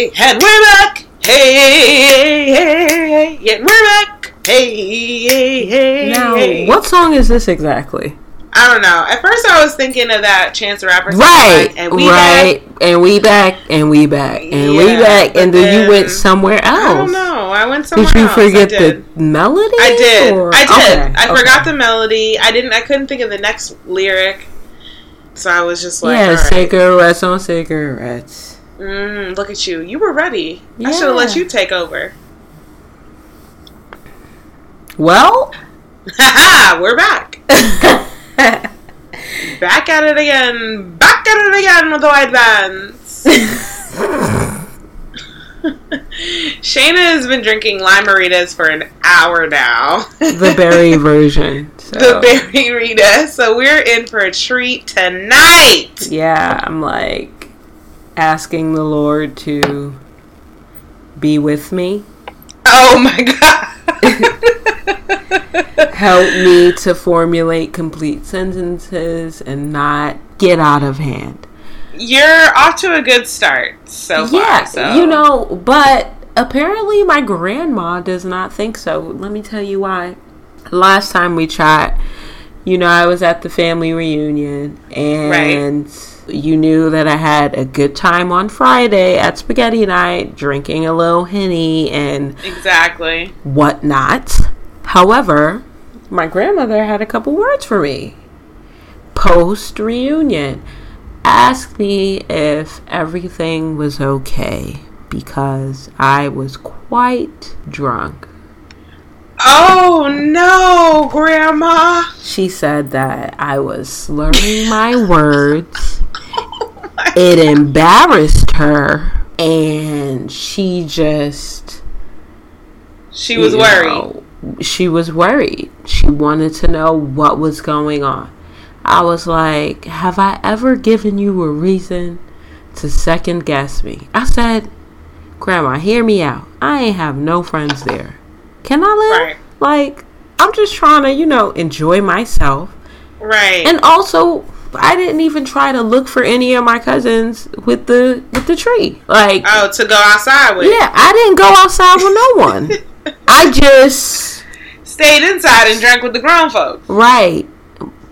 Hey! And we're back! Hey! Hey! hey. And we're back! Hey! Hey! Hey! Now, hey. what song is this exactly? I don't know. At first, I was thinking of that Chance the Rapper song. Right, like, and we right, back. and we back, and we back, and we back, and but then, you went somewhere else. I don't know. I went somewhere else. Did you else. forget did. the melody? I did. or- I did. Okay, I okay. forgot the melody. I didn't. I couldn't think of the next lyric. So I was just like, yeah, right. cigarettes on cigarettes. Mm, look at you. You were ready. I should have let you take over. Well, we're back. Back at it again. Back at it again with the white bands. Shayna has been drinking limeritas for an hour now. the berry version. So. the berry Rita. So we're in for a treat tonight. Yeah, I'm like asking the Lord to be with me, Oh my god. help me to formulate complete sentences and not get out of hand. You're off to a good start so far. yeah, so. you know, but apparently my grandma does not think so. Let me tell you why. Last time we chat, you know, I was at the family reunion and you knew that I had a good time on Friday at spaghetti night, drinking a little henny and Exactly. whatnot. However, my grandmother had a couple words for me. Post reunion, asked me if everything was okay because I was quite drunk. Oh no, Grandma. She said that I was slurring my words. It embarrassed her, and she just She was worried. know, she was worried. She wanted to know what was going on. I was like, Have I ever given you a reason to second guess me? I said, Grandma, hear me out. I ain't have no friends there. Can I live? Right. Like, I'm just trying to, you know, enjoy myself. Right. And also, I didn't even try to look for any of my cousins with the with the tree. Like, oh, to go outside with. yeah, I didn't go outside with no one. I just Stayed inside and drank with the grown folks. right,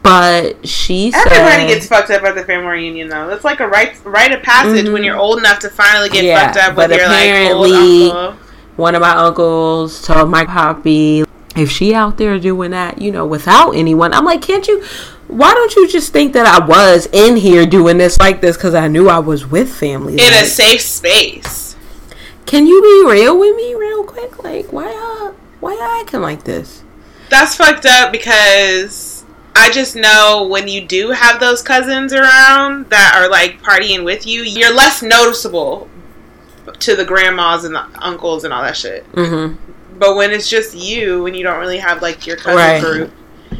but she said Everybody gets fucked up at the family reunion, though. That's like a rite, rite of passage when you're old enough to finally get Mm-hmm. Yeah, fucked up with but your like apparently- old uncle. One of my uncles told my poppy if she out there doing that, you know, without anyone. I'm like, can't you? Why don't you just think that I was in here doing this like this because I knew I was with family? in Like, a safe space. can you be real with me real quick? Like, why y'all, why y'all acting like this? That's fucked up because I just know when you do have those cousins around that are like partying with you, you're less noticeable to the grandmas and the uncles and all that shit. Mm-hmm. But when it's just you and you don't really have like your cousin Right. group,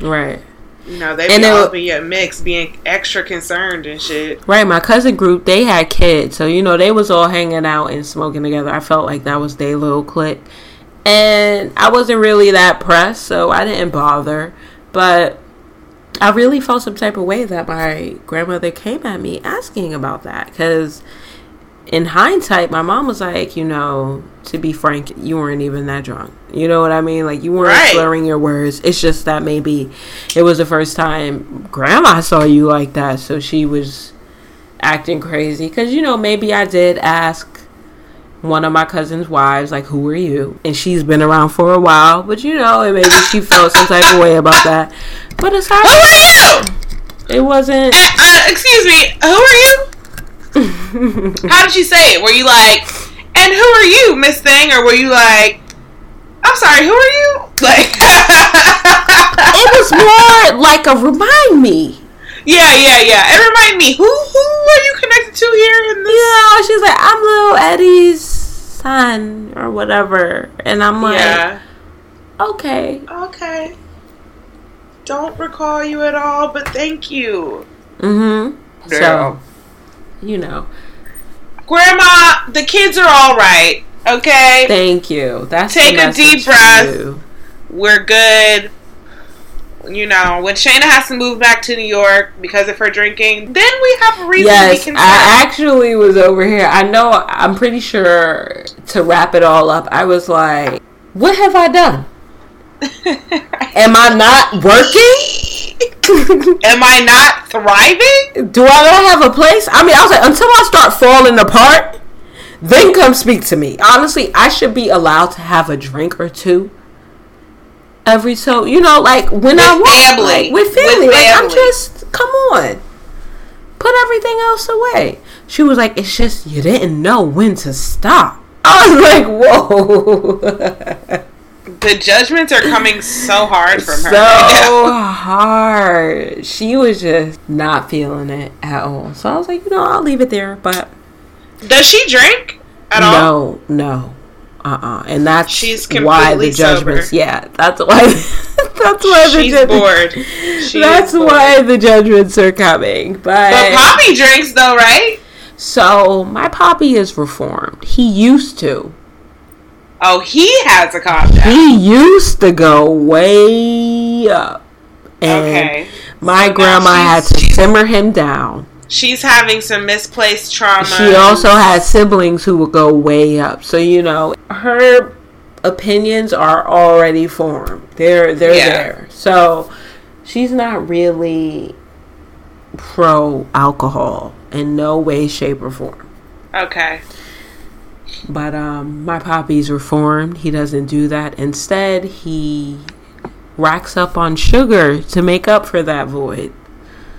Right. you know, they And be it all up in mix, being extra concerned and shit. Right, my cousin group, they had kids. So, you know, they was all hanging out and smoking together. I felt like that was their little clique. And I wasn't really that pressed, so I didn't bother. But I really felt some type of way that my grandmother came at me asking about that. Because in hindsight, my mom was like, you know, to be frank, you weren't even that drunk. You know what I mean? Like, you weren't Right. slurring your words. It's just that maybe it was the first time grandma saw you like that. So she was acting crazy. Because, you know, maybe I did ask one of my cousin's wives, like, who are you? And she's been around for a while. But, you know, and maybe she felt some type of way about that. But it's aside Who are you? it wasn't. Uh, uh, excuse me, who are you? How did she say it? Were you like, and who are you, Miss Thing? Or were you like, I'm sorry, who are you? Like, It was more like a remind me. yeah, yeah, yeah. It reminded me, who who are you connected to here in this? You know, she's like, I'm little Eddie's son or whatever. And I'm like, Yeah. okay. Okay. Don't recall you at all, but thank you. Mm-hmm. Damn. So, you know, Grandma, the kids are all right. Okay, thank you. That's Take a deep breath. we're good. You know, when Shayna has to move back to New York because of her drinking, then we have a reason Yes, I actually was over here. I know, I'm pretty sure to wrap it all up, I was like, what have I done? Am I not working? Am I not thriving? Do I not have a place? I mean, I was like, until I start falling apart, then come speak to me. Honestly, I should be allowed to have a drink or two every so, you know, like when I With want, family. like, with With family. Like, I'm just, come on, put everything else away. She was like, it's just you didn't know when to stop. I was like, whoa. The judgments are coming so hard from her. so right hard. She was just not feeling it at all. So I was like, you know, I'll leave it there. But Does she drink at all? no, no, uh, uh and that's She's why the judgments. sober. Yeah, that's why. that's why the She's bored. She that's bored. why the judgments are coming. But, But Poppy drinks though, right? so my poppy is reformed. He used to. Oh, he has a down. He used to go way up. And Okay. my So grandma had to simmer him down. She's having some misplaced trauma. She also had siblings who would go way up. So you know, her opinions are already formed. They're they're Yeah. there. So she's not really pro alcohol in no way, shape, or form. Okay. But um, my poppy's reformed. He doesn't do that. Instead, he racks up on sugar to make up for that void.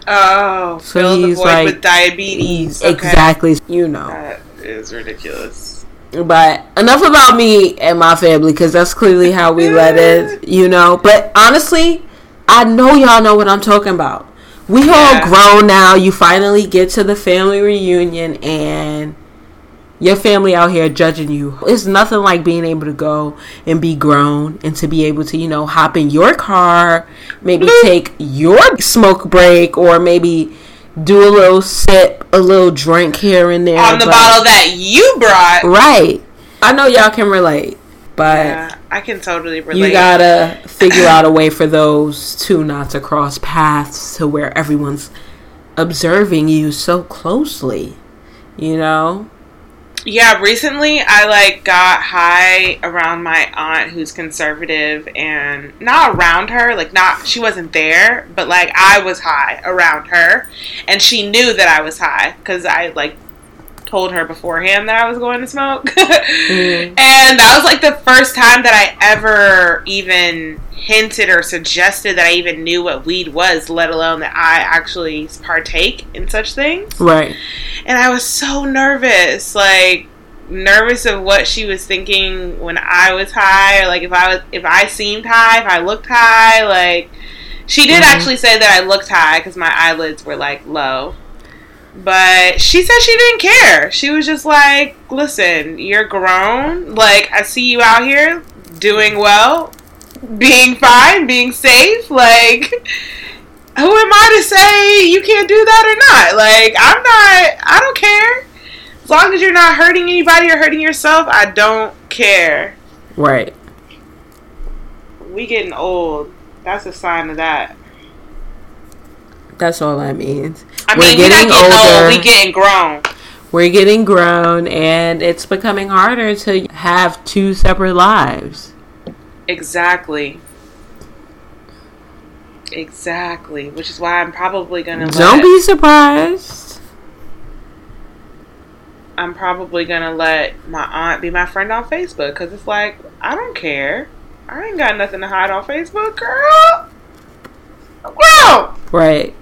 Oh, So fill the he's void like- with diabetes. Okay. Exactly, you know. That is ridiculous. But enough about me and my family because that's clearly how we let it, you know. But honestly, I know y'all know what I'm talking about. We Yeah. all grown now. You finally get to the family reunion and your family out here judging you. It's nothing like being able to go and be grown and to be able to, you know, hop in your car, maybe mm-hmm. take your smoke break or maybe do a little sip, a little drink here and there. On the but- bottle that you brought. Right. I know y'all can relate, but Yeah, I can totally relate. you gotta figure out a way for those two not to cross paths to where everyone's observing you so closely. You know? Yeah, recently I like got high around my aunt who's conservative and not around her, like not she wasn't there, but like I was high around her and she knew that I was high cuz I like told her beforehand that I was going to smoke. And that was like the first time that I ever even hinted or suggested that I even knew what weed was, let alone that I actually partake in such things Right. and I was so nervous, like nervous of what she was thinking when I was high, or like if I was if I seemed high, if I looked high, like she did Mhm. actually say that I looked high because my eyelids were like low. But she said she didn't care. She was just like, "Listen, you're grown. Like I see you out here doing well, being fine, being safe. Like who am I to say you can't do that or not? Like, I'm not, I don't care. As long as you're not hurting anybody or hurting yourself, I don't care. Right. We getting old. That's a sign of that. That's all that means. I We're mean, we're not getting getting older. old, we getting grown. We're getting grown and it's becoming harder to have two separate lives. Exactly. Exactly. Which is why I'm probably gonna Don't let, be surprised. I'm probably gonna let my aunt be my friend on Facebook because it's like I don't care. I ain't got nothing to hide on Facebook, girl. I'm. Right.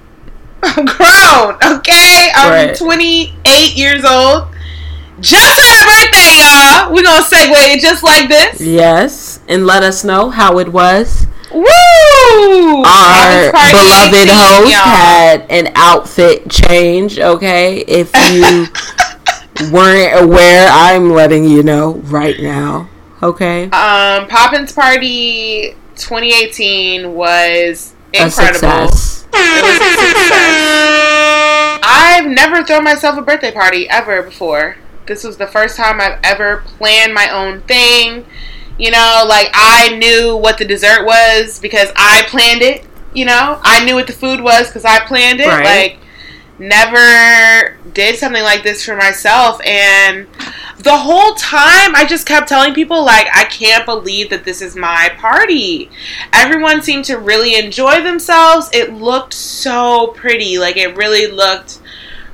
I'm grown, okay? I'm Right. 28 years old. Just had a birthday, y'all. We're gonna segue it just like this. Yes. and let us know how it was. Woo! Our beloved 18, host y'all. had an outfit change, okay? If you weren't aware, I'm letting you know right now, okay? Um, Poppins Party 2018 was A incredible. success. It was a success. I've never thrown myself a birthday party ever before. This was the first time I've ever planned my own thing. You know, like I knew what the dessert was because I planned it. You know, I knew what the food was because I planned it. Right. Like, never did something like this for myself. And the whole time, I just kept telling people, like, I can't believe that this is my party. Everyone seemed to really enjoy themselves. It looked so pretty. Like, it really looked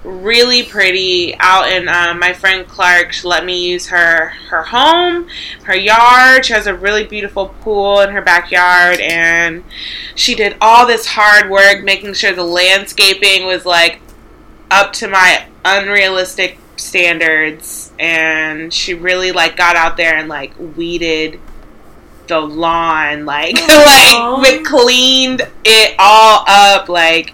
really pretty out in um, my friend Clark she let me use her her home her yard she has a really beautiful pool in her backyard and she did all this hard work making sure the landscaping was like up to my unrealistic standards and she really like got out there and like weeded the lawn like like cleaned it all up like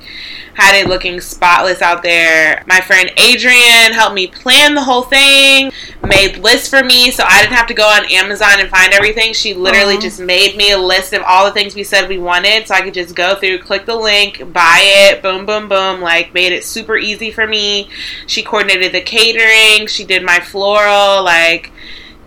had it looking spotless out there. My friend Adrian helped me plan the whole thing, made lists for me so I didn't have to go on Amazon and find everything. She literally just made me a list of all the things we said we wanted so I could just go through, click the link, buy it, boom, boom, boom. Like, made it super easy for me. She coordinated the catering, she did my floral, like,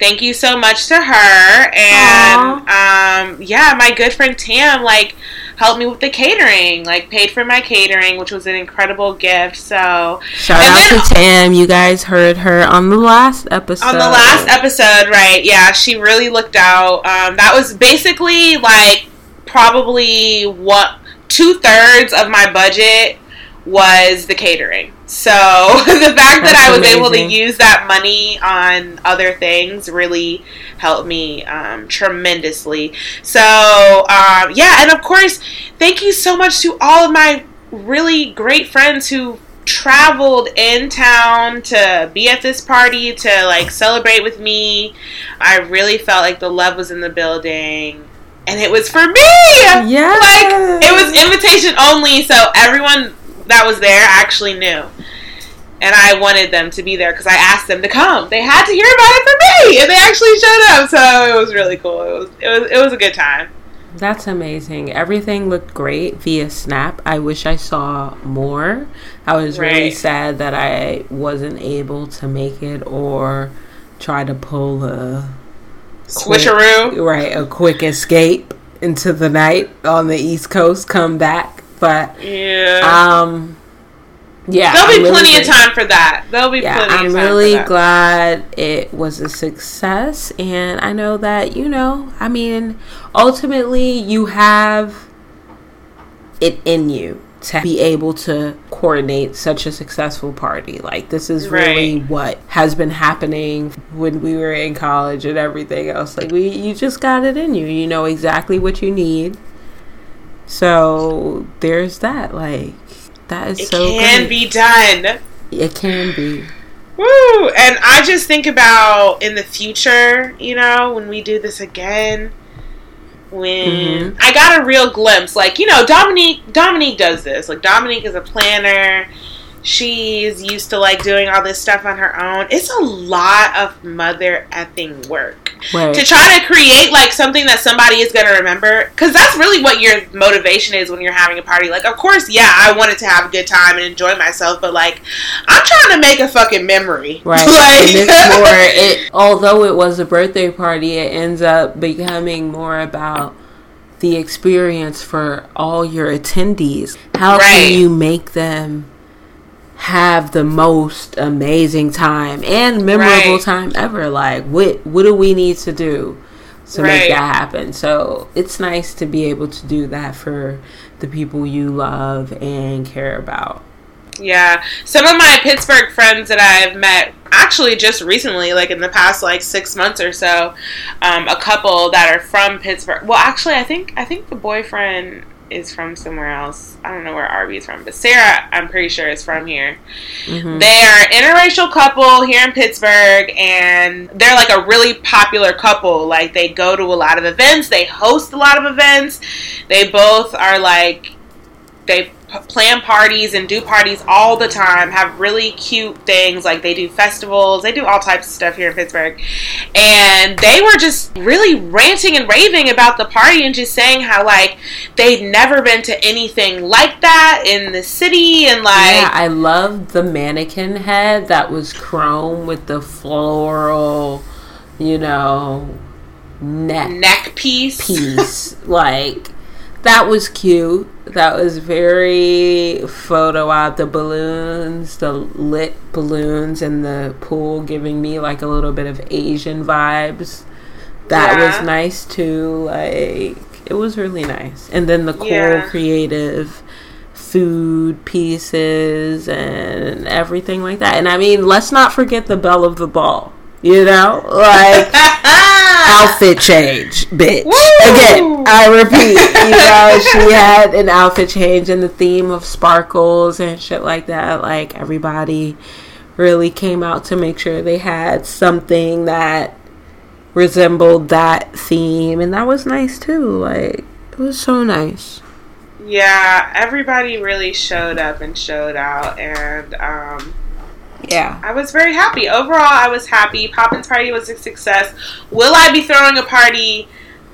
thank you so much to her and um yeah my good friend tam like helped me with the catering like paid for my catering which was an incredible gift so Shout And out then- to Tam. You guys heard her on the last episode. on the last episode right yeah she really looked out um that was basically like probably what two-thirds of my budget was the catering. So the fact that i was able to use that money on other things really helped me um, tremendously. So um, yeah and of course thank you so much to all of my really great friends who traveled in town to be at this party to like celebrate with me. I really felt like the love was in the building. And it was for me! Yeah. like it was invitation only so everyone that was there actually knew and i wanted them to be there because i asked them to come they had to hear about it from me and they actually showed up so it was really cool it was it was, it was a good time That's amazing. Everything looked great via Snap. I wish I saw more. I was really sad that I wasn't able to make it or try to pull a quick- switcheroo right, a quick escape into the night on the East Coast, come back. But yeah um yeah, there'll be really plenty of time for that there'll be yeah, plenty I'm of time really for that. glad it was a success. And I know that, you know, I mean, ultimately, you have it in you to be able to coordinate such a successful party. Like, this is really Right. what has been happening when we were in college and everything else. Like, we, you just got it in you. You know exactly what you need. So, there's that. Like, that is it so can great. be done It can be. Woo! And I just think about in the future, you know, when we do this again, when Mhm. I got a real glimpse, like you know, Dominique Dominique does this. Like Dominique is a planner. She's used to like doing all this stuff on her own. It's a lot of mother effing work Right. to try to create like something that somebody is going to remember because that's really what your motivation is when you're having a party like of course yeah i wanted to have a good time and enjoy myself but like i'm trying to make a fucking memory Right. like, and it's more it although it was a birthday party, it ends up becoming more about the experience for all your attendees. How Right. can you make them have the most amazing time and memorable Right. time ever? Like what what do we need to do to Right. make that happen? So it's nice to be able to do that for the people you love and care about. Yeah. Some of my Pittsburgh friends that I've met actually just recently, like in the past like six months or so, um, a couple that are from Pittsburgh. Well, actually, I think I think the boyfriend is from somewhere else. I don't know where Arby's from, but Sarah, I'm pretty sure, is from here. Mhm. They are an interracial couple here in Pittsburgh, and they're like a really popular couple. Like, they go to a lot of events, they host a lot of events. They both are like, they plan parties and do parties all the time, have really cute things. Like, they do festivals, they do all types of stuff here in Pittsburgh. And they were just really ranting and raving about the party and just saying how, like, they'd never been to anything like that in the city and, like, yeah, I loved the mannequin head that was chrome with the floral, you know, neck neck piece. piece. like that was cute. That was very photo op. The balloons, the lit balloons in the pool, giving me like a little bit of Asian vibes. That Yeah. was nice too. Like it was really nice. And then the cool Yeah. creative food pieces and everything like that. And I mean, let's not forget the belle of the ball. You know, like outfit change, bitch. Woo! Again, I repeat, you know, she had an outfit change and the theme of sparkles and shit like that. Like everybody really came out to make sure they had something that resembled that theme, and that was nice too. Like it was so nice. Yeah, everybody really showed up and showed out, and um, Yeah. I was very happy. Overall, I was happy. Poppin's party was a success. Will I be throwing a party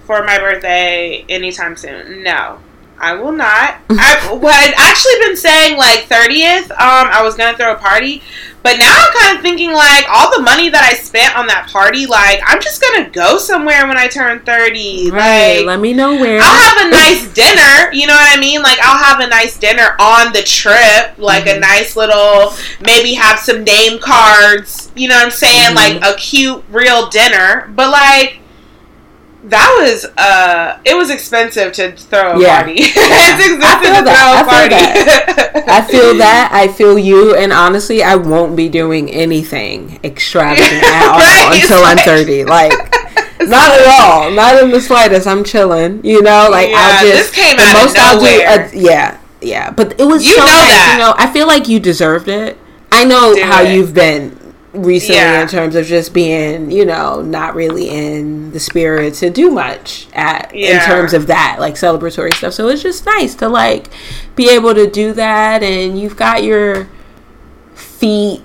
for my birthday anytime soon? No. I will not. I well, I'd actually been saying like 30th, um, I was gonna throw a party, but now I'm kind of thinking like all the money that I spent on that party, like I'm just gonna go somewhere when I turn 30. Right. Like, Let me know where. I'll have a nice dinner. You know what I mean? Like I'll have a nice dinner on the trip, like Mm-hmm. a nice little maybe have some name cards. You know what I'm saying? Mhm. Like a cute real dinner. But like that was uh it was expensive to throw a Yeah. party. it's I expensive to that. throw a party. I feel that. I feel you. And honestly, I won't be doing anything extravagant at all Right, it's until I'm 30. Like, not at all. Not in the slightest. I'm chilling. You know, like, Yeah, I'll just. this came the most I'll do. uh, yeah. Yeah. But it was You so know nice. that. You know, I feel like you deserved it. I know Do how it. you've been recently Yeah. in terms of just being, you know, not really in the spirit to do much at in terms of that, like celebratory stuff. So it's just nice to like be able to do that and you've got your feet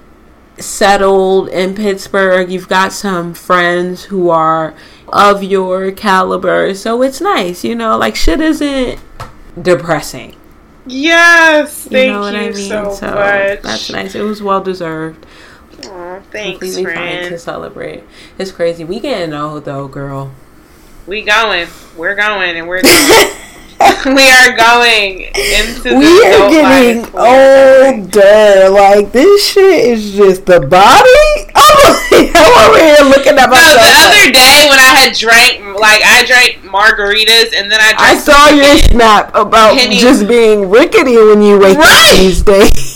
settled in Pittsburgh. You've got some friends who are of your caliber. So it's nice, you know, like shit isn't depressing. yes, You thank know what you I mean? so, much. that's nice. It was well deserved. Aw, thanks, Completely fine friend. to celebrate. It's crazy. We getting old though, girl. We going. We're going, and we're going. we are going into the We are getting life. We are going. older. Like this shit is just the body. Oh, I'm, I'm over here looking at No, the other day when I had drank, like I drank margaritas, and then I drank. I saw your snap about Penny. just being rickety when you wake Right. up these days.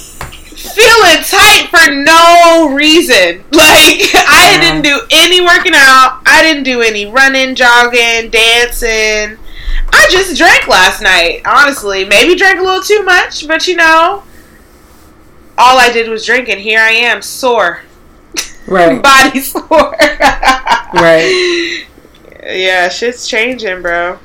Feeling tight for no reason. Like I didn't do any working out. I didn't do any running, jogging, dancing. I just drank last night. Honestly, maybe drank a little too much, but you know, all I did was drink, and here I am, sore, Right. body sore. Right. Yeah, shit's changing, bro.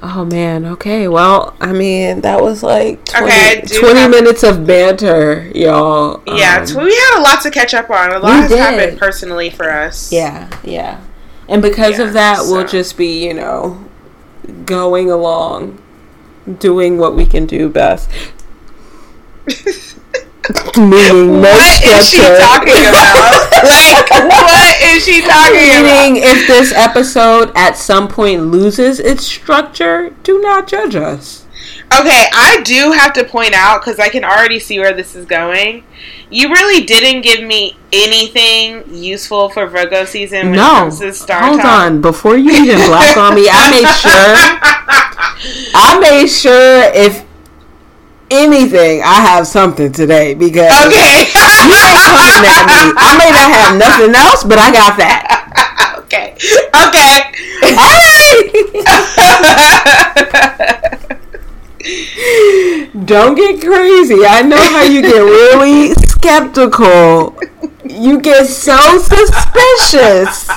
Oh man, okay. Well, I mean, that was like 20, Okay, 20 have- minutes of banter, y'all. Yeah, Um, we had a lot to catch up on. A lot has did. happened personally for us. Yeah, yeah. And because Yeah, of that, we'll just be, you know, going along, doing what we can do best. Meaning no What is she talking about? like, what is she talking about? Meaning, if this episode at some point loses its structure, do not judge us. Okay, I do have to point out because I can already see where this is going. You really didn't give me anything useful for Virgo season no, comes to star hold on. Before you even black on me, I made sure. I made sure if anything, I have something today because Okay. you ain't coming at me. I may not have nothing else, but I got that. okay. Okay. All right. Don't get crazy. I know how you get really skeptical. You get so suspicious.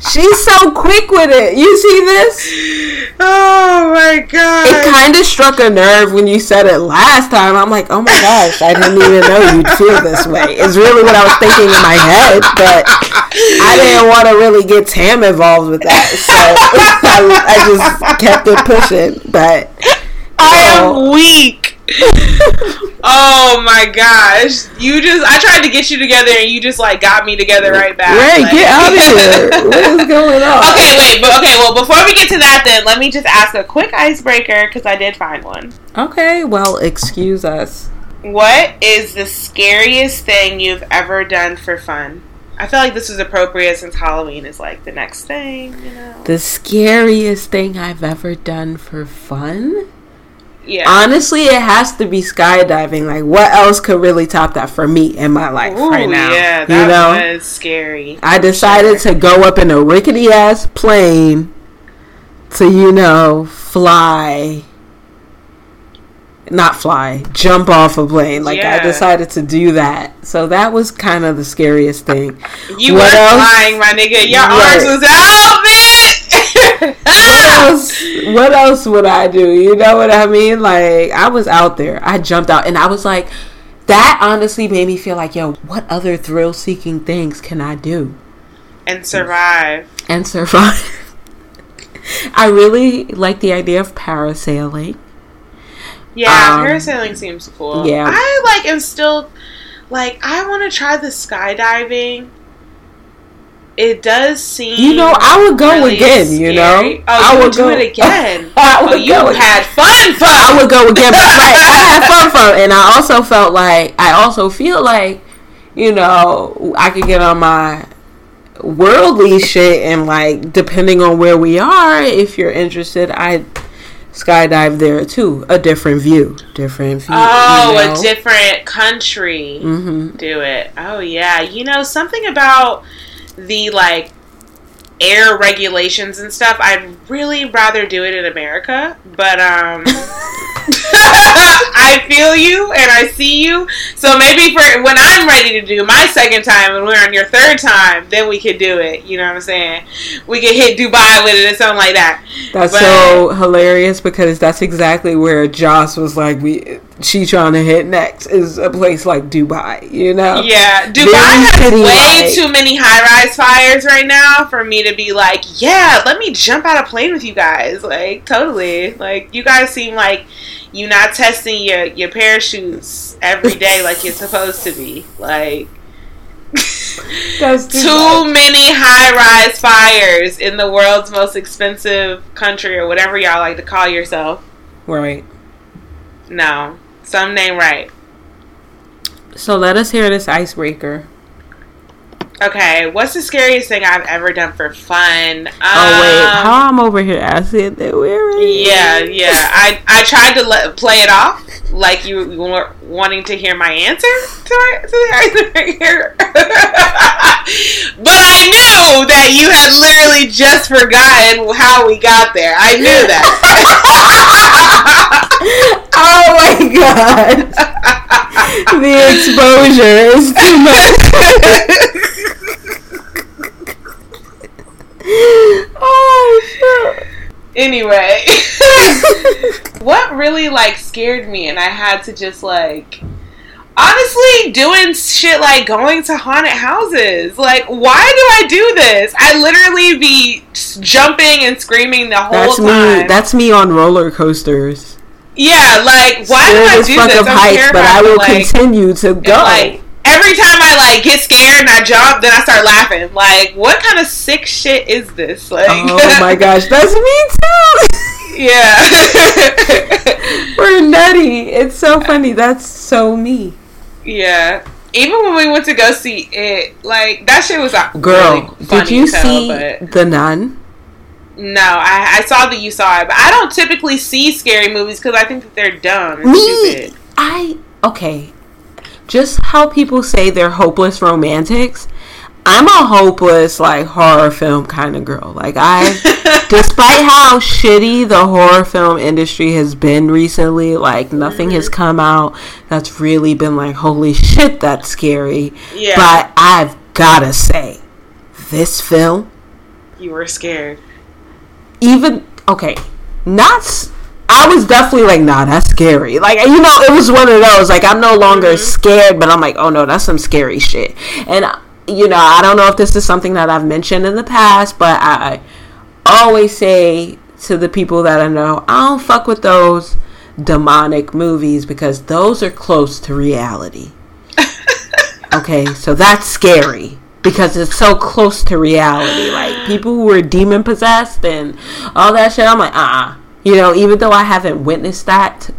She's so quick with it. You see this? Oh my god. It kind of struck a nerve when you said it last time. I'm like, oh my gosh, I didn't even know you'd feel this way. It's really what I was thinking in my head, but I didn't want to really get Tam involved with that. So I, I just kept it pushing. But I am weak. oh my gosh. You just I tried to get you together and you just like got me together right back. Ray, like. get out of here. what is going on? Okay, wait, but okay, well before we get to that then, let me just ask a quick icebreaker because I did find one. Okay, well, excuse us. What is the scariest thing you've ever done for fun? I feel like this is appropriate since Halloween is like the next thing, you know. The scariest thing I've ever done for fun? Yeah. Honestly, it has to be skydiving. Like, what else could really top that for me in my life Ooh, right now? Yeah, you know, was scary. I decided to go up in a rickety ass plane to, you know, fly. Not fly, jump off a plane. Like I decided to do that. So that was kind of the scariest thing. You What were else? flying, my nigga. Your Right. arms was out, else? What else would I do? You know what I mean? Like I was out there. I jumped out, and I was like, that honestly made me feel like, yo, what other thrill-seeking things can I do and survive. and survive? I really like the idea of parasailing. Yeah, Um, parasailing seems cool. yeah. I like am still like I want to try the skydiving. It does seem You know, I would go really again. You know, scary. Oh, I you would do go it again. I oh, would you go had fun, fun. I would go again, but right, I had fun it, and I also felt like I also feel like, you know, I could get on my worldly shit and like depending on where we are, if you're interested, I skydive there too. A different view, different view. Oh, you know? a different country. Mhm. Do it. Oh yeah. You know something about the like air regulations and stuff. I'd really rather do it in America, but um. I feel you and I see you. So maybe for when I'm ready to do my second time and we're on your third time, then we could do it. You know what I'm saying? We could hit Dubai with it or something like that. That's But- so hilarious because that's exactly where Joss was like, we she trying to hit next is a place like Dubai, you know? Yeah, Dubai Very has way like. too many high rise fires right now for me to be like, yeah, let me jump out of plane with you guys. Like, totally. Like, you guys seem like you're not testing your, your parachutes every day like you're supposed to be. Like, That's too too many high rise fires in the world's most expensive country or whatever y'all like to call yourself. Right. No, some name right. So let us hear this icebreaker. Okay, what's the scariest thing I've ever done for fun? Oh wait, Um, how I'm over here asking that we're Yeah, yeah. I I tried to let, play it off like you were wanting to hear my answer to, my, to the icebreaker, but I knew that you had literally just forgotten how we got there. I knew that. Oh my god, the exposure is too much. oh shit. anyway, what really like scared me, and I had to just like. Honestly, doing shit like going to haunted houses. Like, why do I do this? I literally be jumping and screaming the whole That's time. me. That's me on roller coasters. Yeah, like why do I do this? of I'm heights, but I will like, continue to go. Like every time I like get scared and I jump, then I start laughing. Like, what kind of sick shit is this? Like, oh my gosh, that's me too. yeah. We're nutty. It's so funny. That's so me. yeah. Even when we went to go see it, like that shit was uh, Girl, really did you see But The Nun? No, I, I saw that you saw it, but I don't typically see scary movies because I think that they're dumb Me, stupid. I okay. Just how people say they're hopeless romantics. I'm a hopeless like horror film kind of girl. Like I despite how shitty the horror film industry has been recently, like nothing mm-hmm. has come out that's really been like holy shit that's scary. Yeah. But I've got to say this film you were scared. Even okay, not I was definitely like, nah, that's scary. Like, you know, it was one of those. Like, I'm no longer mm-hmm. scared, but I'm like, oh no, that's some scary shit. And you know, I don't know if this is something that I've mentioned in the past, but I always say to the people that I know, I don't fuck with those demonic movies because those are close to reality. okay, so that's scary because it's so close to reality. Like people who are demon possessed and all that shit, I'm like, uh uh-uh. You know, even though I haven't witnessed that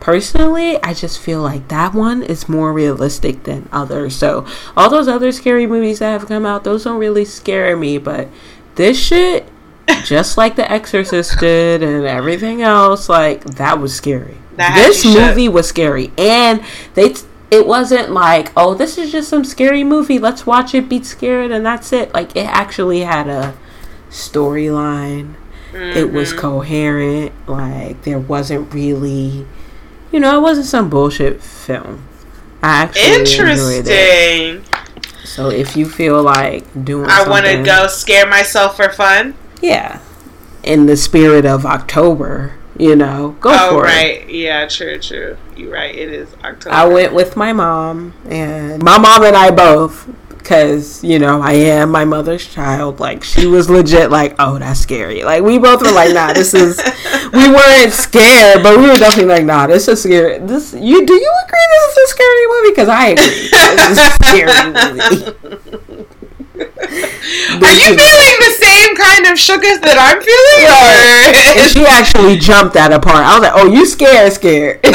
personally, I just feel like that one is more realistic than others. So all those other scary movies that have come out, those don't really scare me. But this shit, just like The Exorcist did and everything else, like that was scary. That this movie was scary, and they. T- it wasn't like, oh, this is just some scary movie. Let's watch it, be scared, and that's it. Like it actually had a storyline. Mm-hmm. It was mm-hmm. coherent. Like there wasn't really you know, it wasn't some bullshit film. I actually interesting. So if you feel like doing, I want to go scare myself for fun. Yeah, in the spirit of October, you know, go oh, for right. it. Yeah, true, true. You're right. It is October. I went with my mom, and my mom and I both because you know I am my mother's child. Like she was legit like, oh, that's scary. Like we both were like, nah, this is. We weren't scared, but we were definitely like, nah, this is scary. This you do you agree this is a scary movie? Because I agree, this is a scary movie. Are you feeling the same kind of shooketh that I'm feeling? Yeah. and she actually jumped at a part. I was like, "Oh, you scared, scared."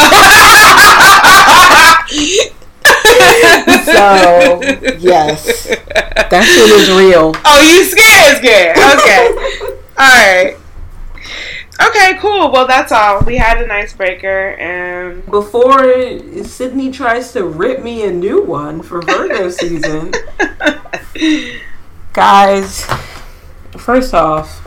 so yes, that shit is real. Oh, you scared? Scared? Okay. all right. Okay, cool. Well, that's all. We had an icebreaker, and before Sydney tries to rip me a new one for Virgo season, guys. First off,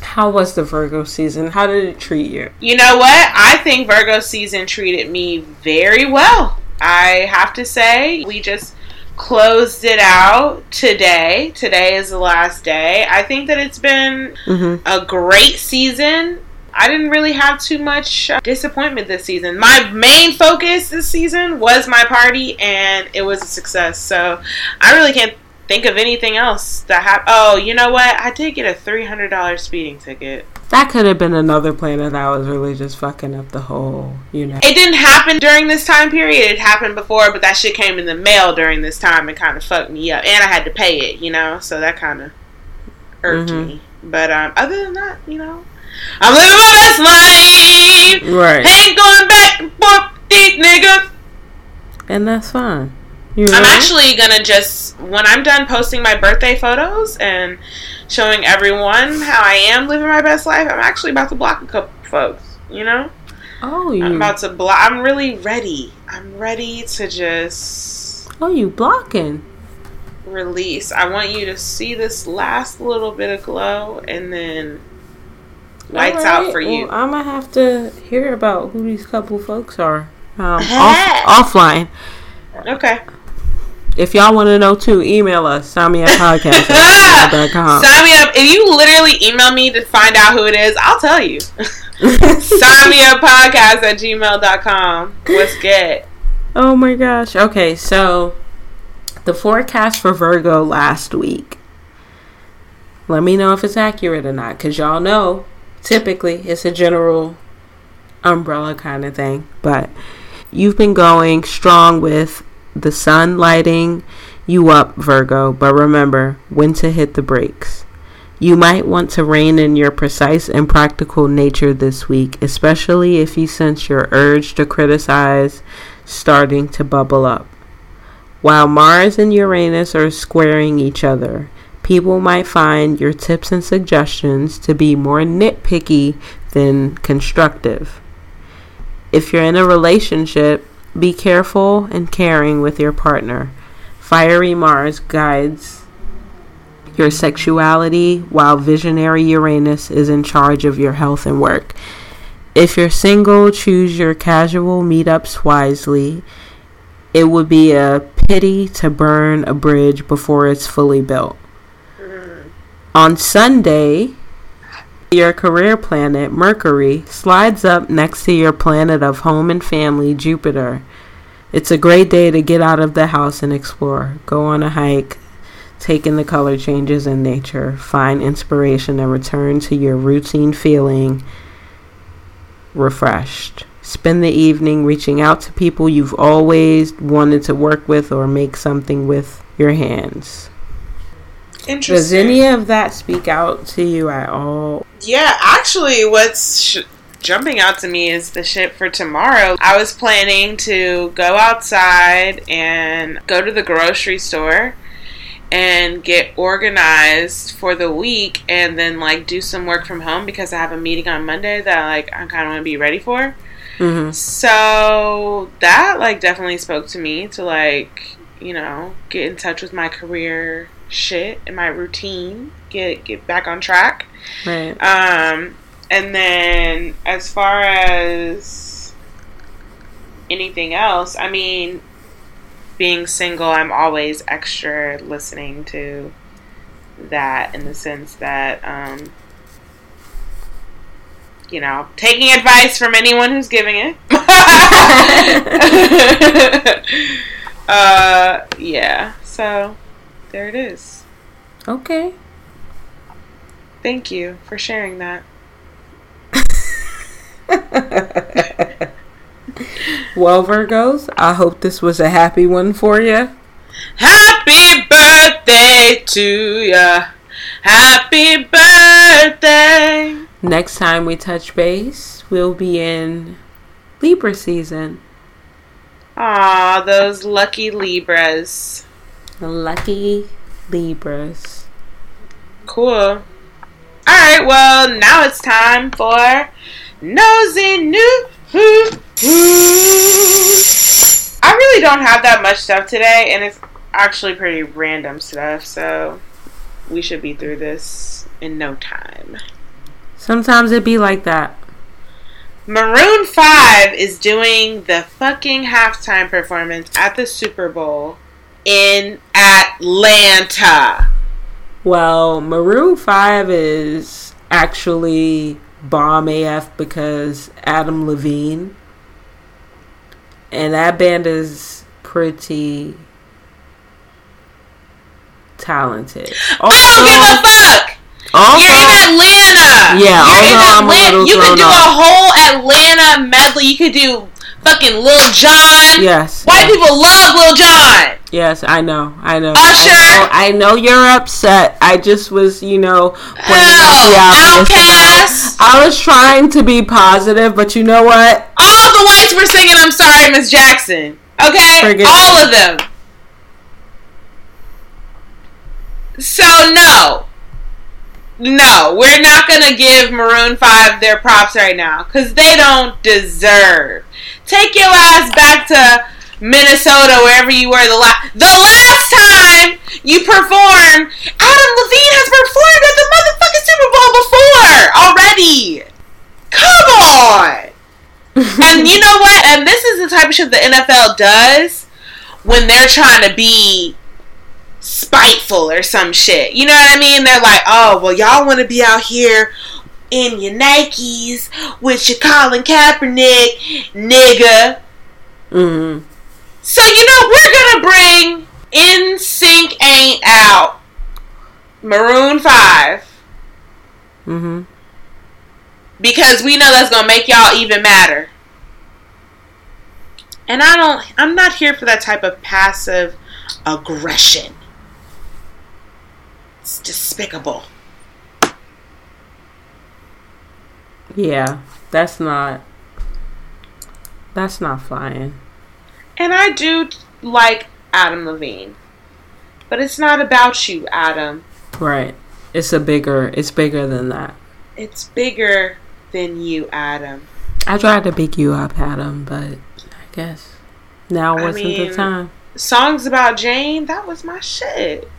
how was the Virgo season? How did it treat you? You know what? I think Virgo season treated me very well. I have to say, we just closed it out today. Today is the last day. I think that it's been mm-hmm. a great season. I didn't really have too much uh, disappointment this season. My main focus this season was my party, and it was a success. So I really can't think of anything else that happened. Oh, you know what? I did get a three hundred dollars speeding ticket. That could have been another planet that I was really just fucking up the whole, you know. It didn't happen during this time period. It happened before, but that shit came in the mail during this time and kind of fucked me up. And I had to pay it, you know. So that kind of irked mm-hmm. me. But um, other than that, you know, I'm living my best life. Right. Ain't going back and forth, these niggas. And that's fine. You? I'm actually gonna just when I'm done posting my birthday photos and showing everyone how I am living my best life, I'm actually about to block a couple folks. You know? Oh, you. I'm about to block. I'm really ready. I'm ready to just. Oh, you blocking? Release. I want you to see this last little bit of glow, and then lights right. out for you. Well, I'm gonna have to hear about who these couple folks are um, off, offline. Okay. If y'all want to know too, email us, sign me up podcast at Sign me up. If you literally email me to find out who it is, I'll tell you. sign me up podcast at gmail.com. What's good? Oh my gosh. Okay, so the forecast for Virgo last week. Let me know if it's accurate or not, because y'all know typically it's a general umbrella kind of thing. But you've been going strong with the sun lighting you up, Virgo, but remember when to hit the brakes. You might want to rein in your precise and practical nature this week, especially if you sense your urge to criticize starting to bubble up. While Mars and Uranus are squaring each other, people might find your tips and suggestions to be more nitpicky than constructive. If you're in a relationship, be careful and caring with your partner. Fiery Mars guides your sexuality, while visionary Uranus is in charge of your health and work. If you're single, choose your casual meetups wisely. It would be a pity to burn a bridge before it's fully built. Mm. On Sunday, your career planet, Mercury, slides up next to your planet of home and family, Jupiter. It's a great day to get out of the house and explore. Go on a hike, take in the color changes in nature, find inspiration, and return to your routine feeling refreshed. Spend the evening reaching out to people you've always wanted to work with or make something with your hands. Interesting. Does any of that speak out to you at all? Yeah, actually, what's sh- jumping out to me is the shit for tomorrow. I was planning to go outside and go to the grocery store and get organized for the week and then like do some work from home because I have a meeting on Monday that like I kind of want to be ready for. Mm-hmm. So that like definitely spoke to me to like, you know, get in touch with my career shit in my routine, get get back on track. Right. Um, and then as far as anything else, I mean, being single, I'm always extra listening to that in the sense that, um, you know, taking advice from anyone who's giving it. uh, yeah. So there it is. Okay. Thank you for sharing that. Well, Virgos, I hope this was a happy one for you. Happy birthday to ya. Happy birthday. Next time we touch base, we'll be in Libra season. Ah, those lucky Libras. Lucky Libras. Cool. Alright, well, now it's time for Nosy New I really don't have that much stuff today, and it's actually pretty random stuff, so we should be through this in no time. Sometimes it be like that. Maroon 5 is doing the fucking halftime performance at the Super Bowl in Atlanta. Well, Maroon 5 is actually bomb AF because Adam Levine. And that band is pretty talented. I don't give a fuck! also, You're in Atlanta! Yeah, You're in although I'm a Atlanta. You could do a whole Atlanta medley. You could do fucking Lil Jon. yes. White people love Lil Jon. Yes, I know. I know. Usher. I know, I know you're upset. I just was, you know, pointing out the. Outkast. I was trying to be positive, but you know what? All the whites were singing "I'm Sorry, Miss Jackson." Okay, Forget all it. of them. So no, no, we're not gonna give Maroon Five their props right now because they don't deserve. Take your ass back to Minnesota, wherever you were the last the last time you performed. Adam Levine has performed at the motherfucking Super Bowl before already. Come on. and you know what? And this is the type of shit the NFL does when they're trying to be spiteful or some shit. You know what I mean? They're like, oh, well, y'all want to be out here in your Nikes with your Colin Kaepernick, nigga. hmm So, you know, we're going to bring In Sync Ain't Out. Maroon 5. hmm because we know that's gonna make y'all even madder. And I don't I'm not here for that type of passive aggression. It's despicable. Yeah, that's not. That's not flying. And I do like Adam Levine. But it's not about you, Adam. Right. It's a bigger. It's bigger than that. It's bigger than you, Adam. I tried to pick you up, Adam, but I guess now I wasn't mean, the time. songs about Jane, that was my shit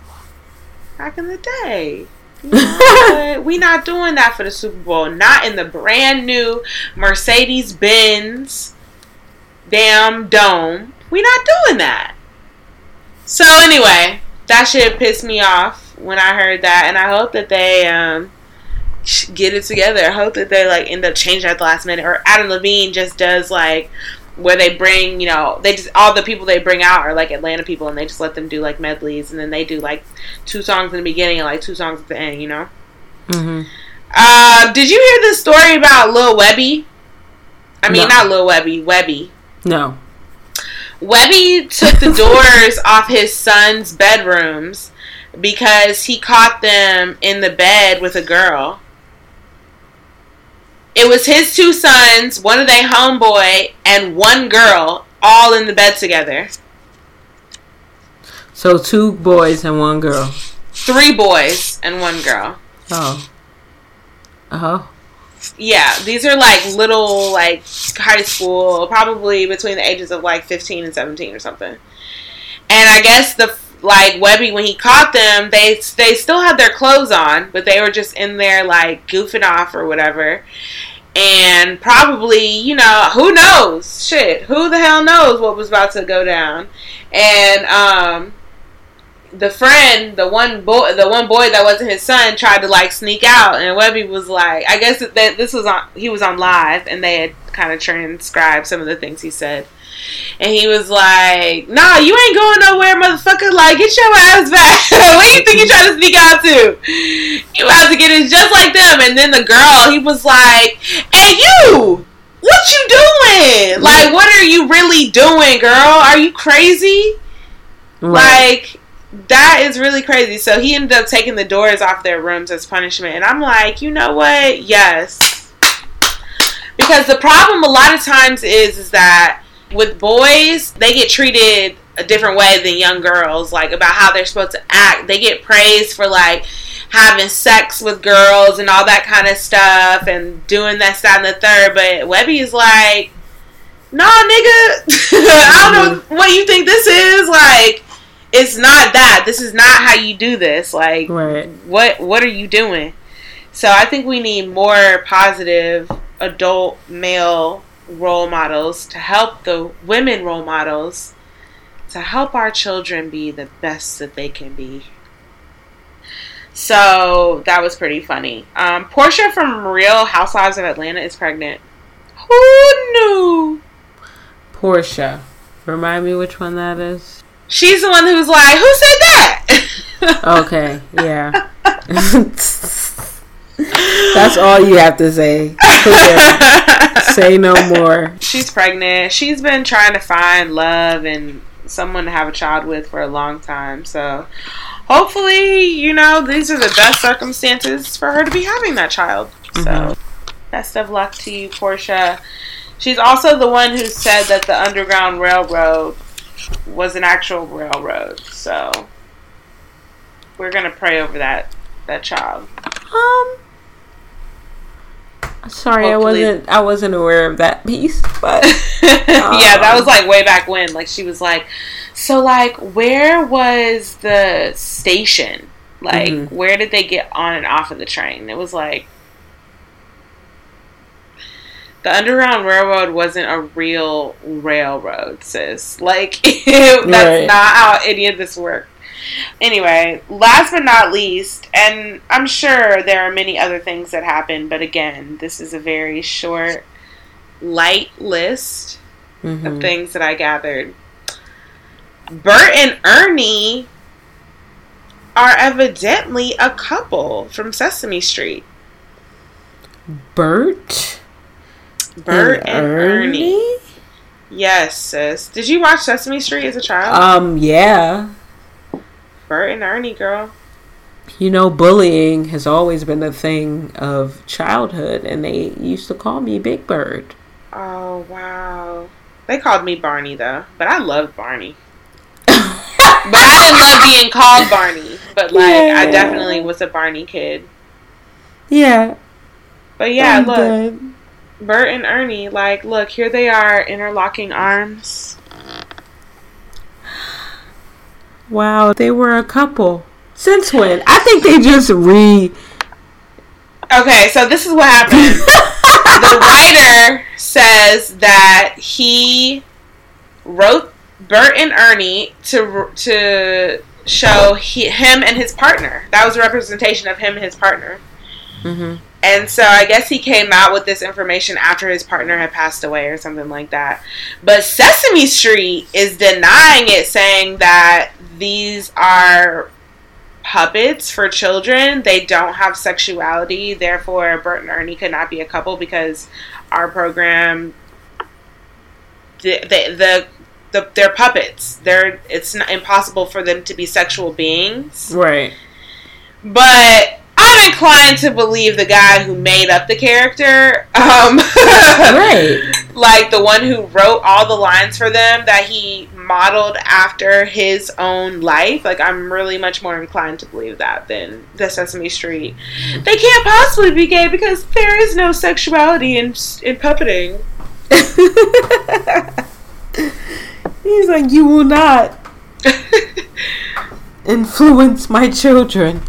back in the day. We not doing that for the Super Bowl. Not in the brand new Mercedes Benz damn dome. We not doing that. So anyway, that shit pissed me off when I heard that, and I hope that they um get it together. I hope that they like end up changing at the last minute, or Adam Levine just does like where they bring, you know, they just all the people they bring out are like Atlanta people, and they just let them do like medleys, and then they do like two songs in the beginning and like two songs at the end, you know. Mm-hmm. Uh, did you hear the story about Lil Webbie? I mean, No. not Lil Webbie, Webbie. No. Webbie took the doors off his son's bedrooms because he caught them in the bed with a girl. It was his two sons, one of their homeboy, and one girl, all in the bed together. So two boys and one girl. Three boys and one girl. Oh. Uh huh. Yeah, these are like little, like high school, probably between the ages of like 15 and 17 or something. And I guess the like Webbie when he caught them, they they still had their clothes on, but they were just in there like goofing off or whatever. And probably, you know, who knows? Shit, who the hell knows what was about to go down? And um the friend, the one boy, the one boy that wasn't his son, tried to like sneak out, and Webbie was like, I guess that this was on, he was on live, and they had kind of transcribed some of the things he said, and he was like, Nah, you ain't going nowhere, motherfucker! Like, get your ass back! what do you think you trying to sneak out to? You about to get it just like them, and then the girl, he was like, Hey, you! What you doing? Like, what are you really doing, girl? Are you crazy? Like that is really crazy. So he ended up taking the doors off their rooms as punishment. And I'm like, you know what? Yes. Because the problem a lot of times is is that with boys, they get treated a different way than young girls, like about how they're supposed to act. They get praised for like having sex with girls and all that kind of stuff and doing that, that, and the third. But Webbie is like, nah, nigga, I don't know mm-hmm. what you think this is. Like, it's not that. This is not how you do this. Like, Right. what what are you doing? So I think we need more positive adult male role models to help the women role models to help our children be the best that they can be. So that was pretty funny. Um, Porsha from Real Housewives of Atlanta is pregnant. Who knew? Porsha. Remind me which one that is. She's the one who's like, who said that? Okay, yeah. That's all you have to say. Say no more. She's pregnant. She's been trying to find love and someone to have a child with for a long time. So hopefully, you know, these are the best circumstances for her to be having that child. So Mhm. best of luck to you, Porsha. She's also the one who said that the Underground Railroad was an actual railroad. So we're gonna pray over that that child. Um. Sorry, I wasn't. I wasn't aware of that piece, but yeah, that was like way back when. Like she was like, so like where was the station? Like Mhm. where did they get on and off of the train? It was like the Underground Railroad wasn't a real railroad, sis. Like that's Right. not how any of this worked. Anyway, last but not least, and I'm sure there are many other things that happened, but again, this is a very short, light list of Mhm. things that I gathered. Bert and Ernie are evidently a couple from Sesame Street. Bert Bert and, Ernie. Yes, sis. Did you watch Sesame Street as a child? Um, yeah. Bert and Ernie, girl. You know, bullying has always been a thing of childhood, and they used to call me Big Bird. Oh wow. They called me Barney though, but I loved Barney. but I didn't love being called Barney. But like, I definitely was a Barney kid. Yeah. But yeah, I'm look. good. Bert and Ernie, like, look, here they are interlocking arms. Wow, they were a couple. Since when? I think they just re. Okay, so this is what happened. the writer says that he wrote Bert and Ernie to to show he, him and his partner. That was a representation of him and his partner. Mm-hmm. And so I guess he came out with this information after his partner had passed away or something like that. But Sesame Street is denying it, saying that these are puppets for children. They don't have sexuality. Therefore, Bert and Ernie could not be a couple because our program, the, the, the the, they're puppets. They're it's not impossible for them to be sexual beings. Right. But I'm inclined to believe the guy who made up the character. Um, right. Like the one who wrote all the lines for them that he modeled after his own life. Like I'm really much more inclined to believe that than the Sesame Street. They can't possibly be gay because there is no sexuality in in puppeting. He's like, you will not influence my children.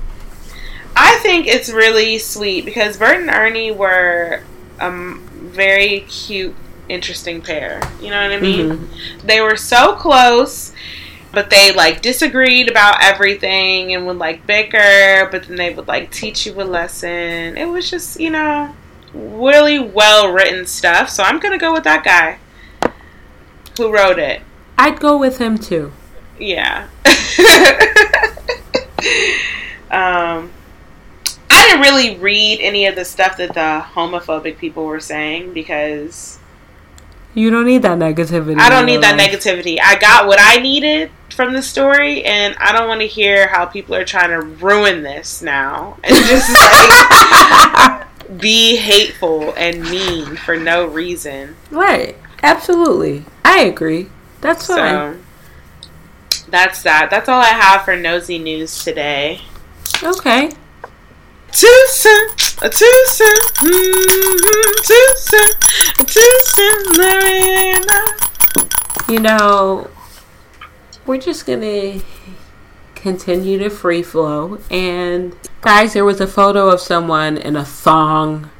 I think it's really sweet because Bert and Ernie were a very cute, interesting pair. You know what I mean? Mm-hmm. They were so close, but they like disagreed about everything and would like bicker, but then they would like teach you a lesson. It was just, you know, really well written stuff. So I'm gonna go with that guy who wrote it. I'd go with him too. Yeah. um, didn't really read any of the stuff that the homophobic people were saying because you don't need that negativity. I don't need that life. negativity. I got what I needed from the story, and I don't want to hear how people are trying to ruin this now and just like be hateful and mean for no reason. Right. Absolutely. I agree. That's fine. So, that's that. That's all I have for nosy news today. Okay. Too soon, too soon, mm-hmm, too soon, too soon, You know, we're just gonna continue to free flow. And guys, there was a photo of someone in a thong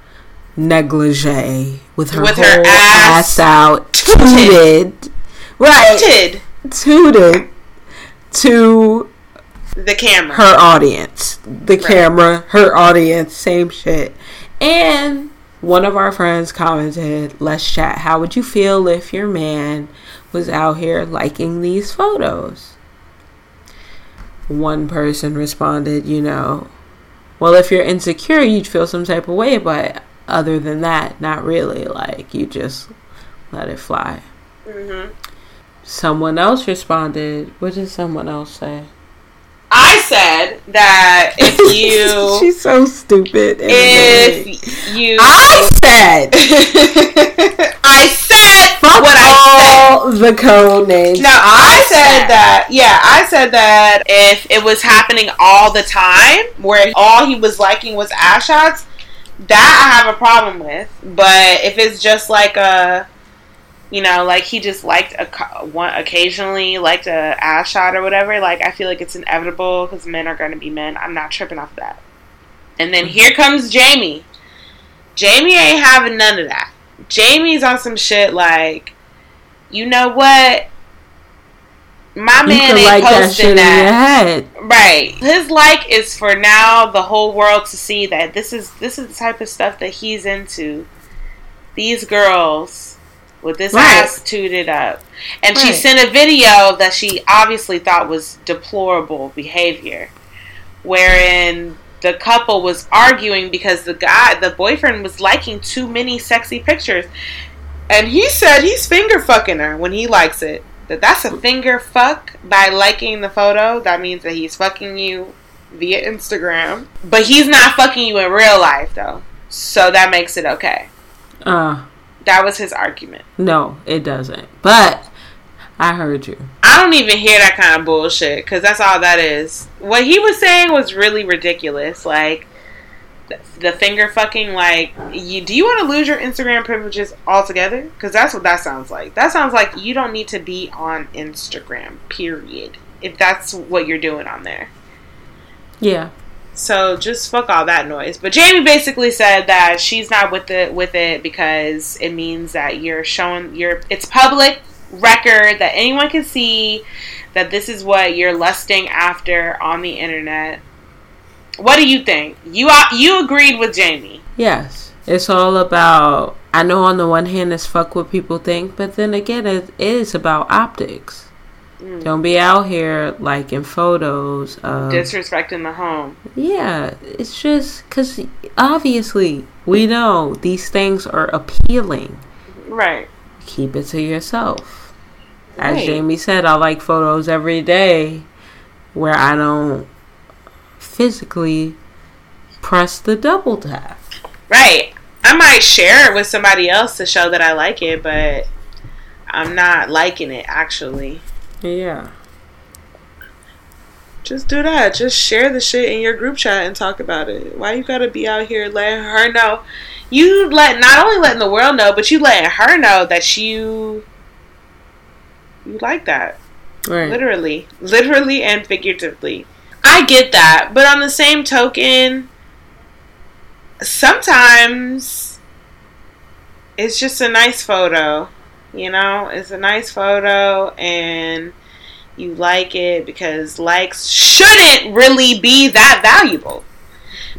negligee with her with her ass, ass out, tooted, right, tooted, tooted to the camera, her audience, the right. camera, her audience, same shit. And one of our friends commented, "Let's chat. How would you feel if your man was out here liking these photos?" One person responded, "You know." Well, if you're insecure, you'd feel some type of way, but other than that, not really. Like you just let it fly. Mm-hmm. Someone else responded. What did someone else say? I said that if you she's so stupid. If you I said I said Fuck what I said. the code names. No, I, I said, said that. Yeah, I said that if it was happening all the time, where all he was liking was ass shots, that I have a problem with. But if it's just like a, you know, like he just liked a one occasionally liked a ass shot or whatever, like I feel like it's inevitable because men are going to be men. I'm not tripping off that. And then here comes Jamie. Jamie ain't having none of that. Jamie's on some shit like, you know what? My you man ain't like posting that. that. Right. His like is for now the whole world to see that this is this is the type of stuff that he's into. These girls with this right. ass tooted up. And right. she sent a video that she obviously thought was deplorable behavior. Wherein the couple was arguing because the guy the boyfriend was liking too many sexy pictures. And he said he's finger fucking her when he likes it that that's a finger fuck by liking the photo. That means that he's fucking you via Instagram. But he's not fucking you in real life though. So that makes it okay. Uh that was his argument. No, it doesn't. But I heard you. I don't even hear that kind of bullshit because that's all that is. What he was saying was really ridiculous. Like, the finger fucking like you do you want to lose your instagram privileges altogether because that's what that sounds like that sounds like you don't need to be on instagram period if that's what you're doing on there. Yeah. So just fuck all that noise. But Jamie basically said that she's not with it with it because it means that you're showing your it's public record that anyone can see that this is what you're lusting after on the internet. What do you think? You you agreed with Jamie? Yes. It's all about I know on the one hand it's fuck what people think, but then again it is about optics. Mm. Don't be out here like in photos of disrespecting the home. Yeah, it's just because obviously we know these things are appealing. Right. Keep it to yourself. As Jamie said, I like photos every day where I don't physically press the double tap. Right. I might share it with somebody else to show that I like it, but I'm not liking it actually. Yeah. Just do that. Just share the shit in your group chat and talk about it. Why you gotta be out here letting her know? You let not only letting the world know, but you letting her know that you you like that. Right. Literally, literally and figuratively. I get that, but on the same token, sometimes it's just a nice photo you know, it's a nice photo and you like it because likes shouldn't really be that valuable.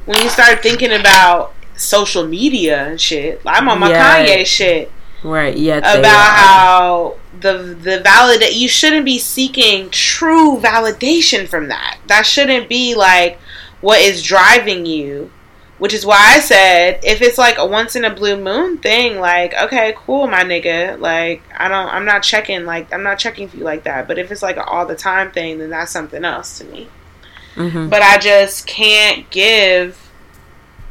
When you start thinking about social media and shit, I'm on my yeah. Kanye shit. Right, yeah. About how the the validate you shouldn't be seeking true validation from that. That shouldn't be like what is driving you which is why I said if it's like a once in a blue moon thing, like okay, cool, my nigga. Like I don't, I'm not checking. Like I'm not checking for you like that. But if it's like an all the time thing, then that's something else to me. Mm-hmm. But I just can't give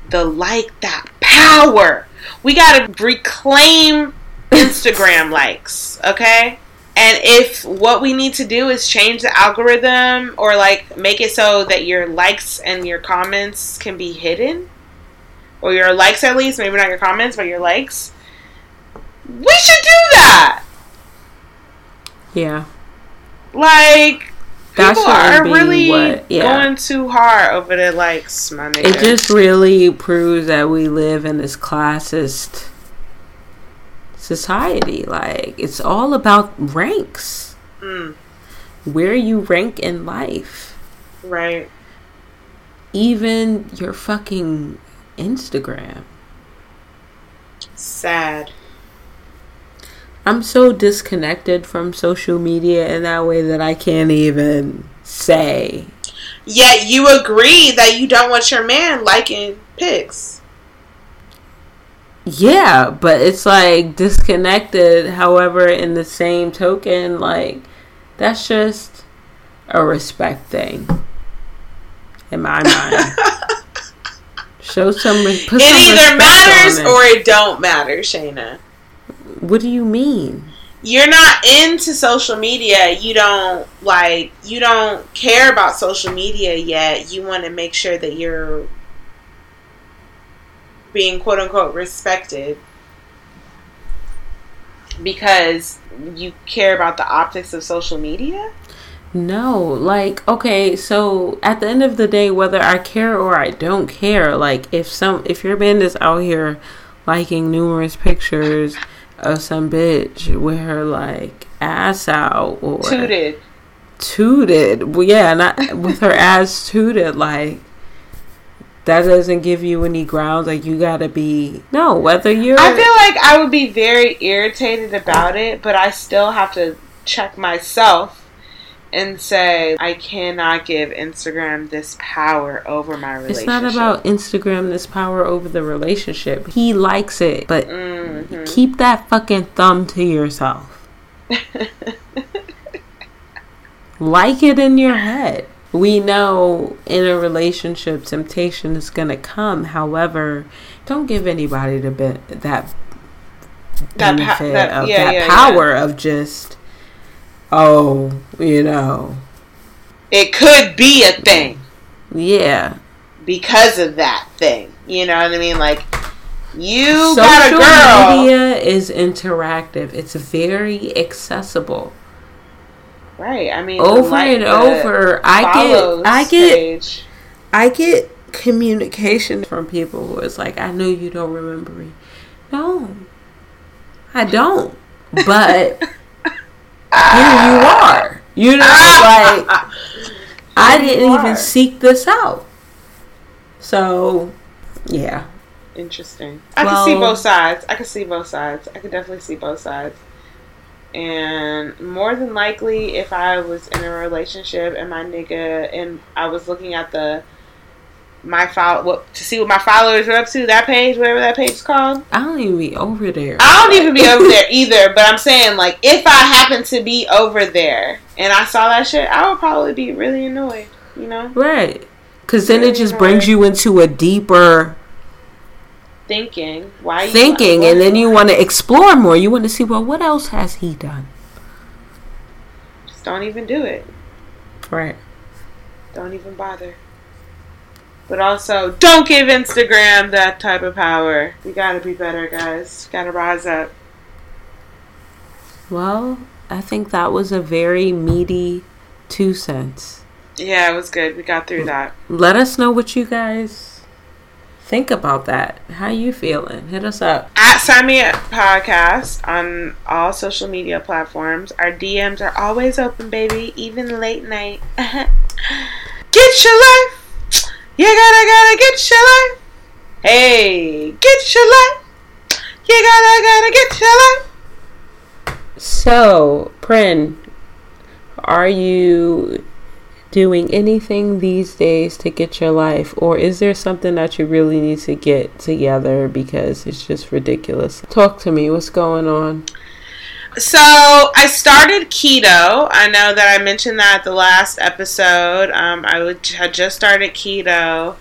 the like that power. We gotta reclaim Instagram likes, okay? And if what we need to do is change the algorithm or like make it so that your likes and your comments can be hidden, or your likes at least, maybe not your comments, but your likes. We should do that. Yeah. Like that people are really what, yeah. going too hard over the likes, my nigga. It just really proves that we live in this classist society. Like it's all about ranks. Mm. Where you rank in life. Right. Even your fucking Instagram. Sad. I'm so disconnected from social media in that way that I can't even say. Yet you agree that you don't want your man liking pics. Yeah, but it's like disconnected. However, in the same token, like that's just a respect thing in my mind. Show some. Put it some either matters or it don't matter, Shayna. What do you mean? You're not into social media. You don't like. You don't care about social media yet. You want to make sure that you're being quote unquote respected because you care about the optics of social media. No, like okay, so at the end of the day, whether I care or I don't care, like if some if your band is out here liking numerous pictures of some bitch with her like ass out or tooted, tooted, well, yeah, not with her ass tooted, like that doesn't give you any grounds. Like you gotta be no, whether you're. I feel like I would be very irritated about it, but I still have to check myself and say, I cannot give Instagram this power over my relationship. It's not about Instagram this power over the relationship. He likes it, but mm-hmm. keep that fucking thumb to yourself. like it in your head. We know in a relationship, temptation is going to come. However, don't give anybody the be- that benefit that, pa- that, of yeah, that yeah, power yeah. of just oh, you know. It could be a thing. Yeah. Because of that thing. You know what I mean? Like, you Social got a girl. media is interactive, it's very accessible. Right. I mean, over like and over. I get, I get, page. I get communication from people who is like, I know you don't remember me. No, I don't. But here you are. You know, like I didn't even are. seek this out. So, yeah. Interesting. I can see both sides. I can see both sides. I can definitely see both sides. And more than likely, if I was in a relationship and my nigga and I was looking at the my follow what to see what my followers are up to, that page, whatever that page is called. I don't even be over there. I don't even be over there either, but I'm saying like if I happen to be over there and I saw that shit, I would probably be really annoyed. You know, Right. Because then it just Right. brings you into a deeper thinking why you thinking, and then you want to explore more. You want to see, well, what else has he done? just don't even do it. Right. Don't even bother. But also, don't give Instagram that type of power. We gotta be better, guys. Gotta rise up. Well, I think that was a very meaty two cents. Yeah, it was good. We got through mm. that. Let us know what you guys think about that. How you feeling? Hit us up. At Sign Me Up Podcast on all social media platforms. Our DMs are always open, baby, even late night. get your life. You gotta, gotta get your life. Hey, get your life. You gotta, gotta get your life. So, Prin, are you doing anything these days to get your life, or is there something that you really need to get together because it's just ridiculous? Talk to me. What's going on? So I started keto. I know that I mentioned that the last episode. Um, I would, had just started keto.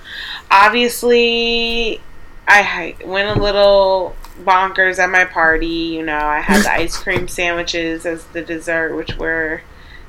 Obviously, I went a little bonkers at my party. You know, I had the ice cream sandwiches as the dessert, which were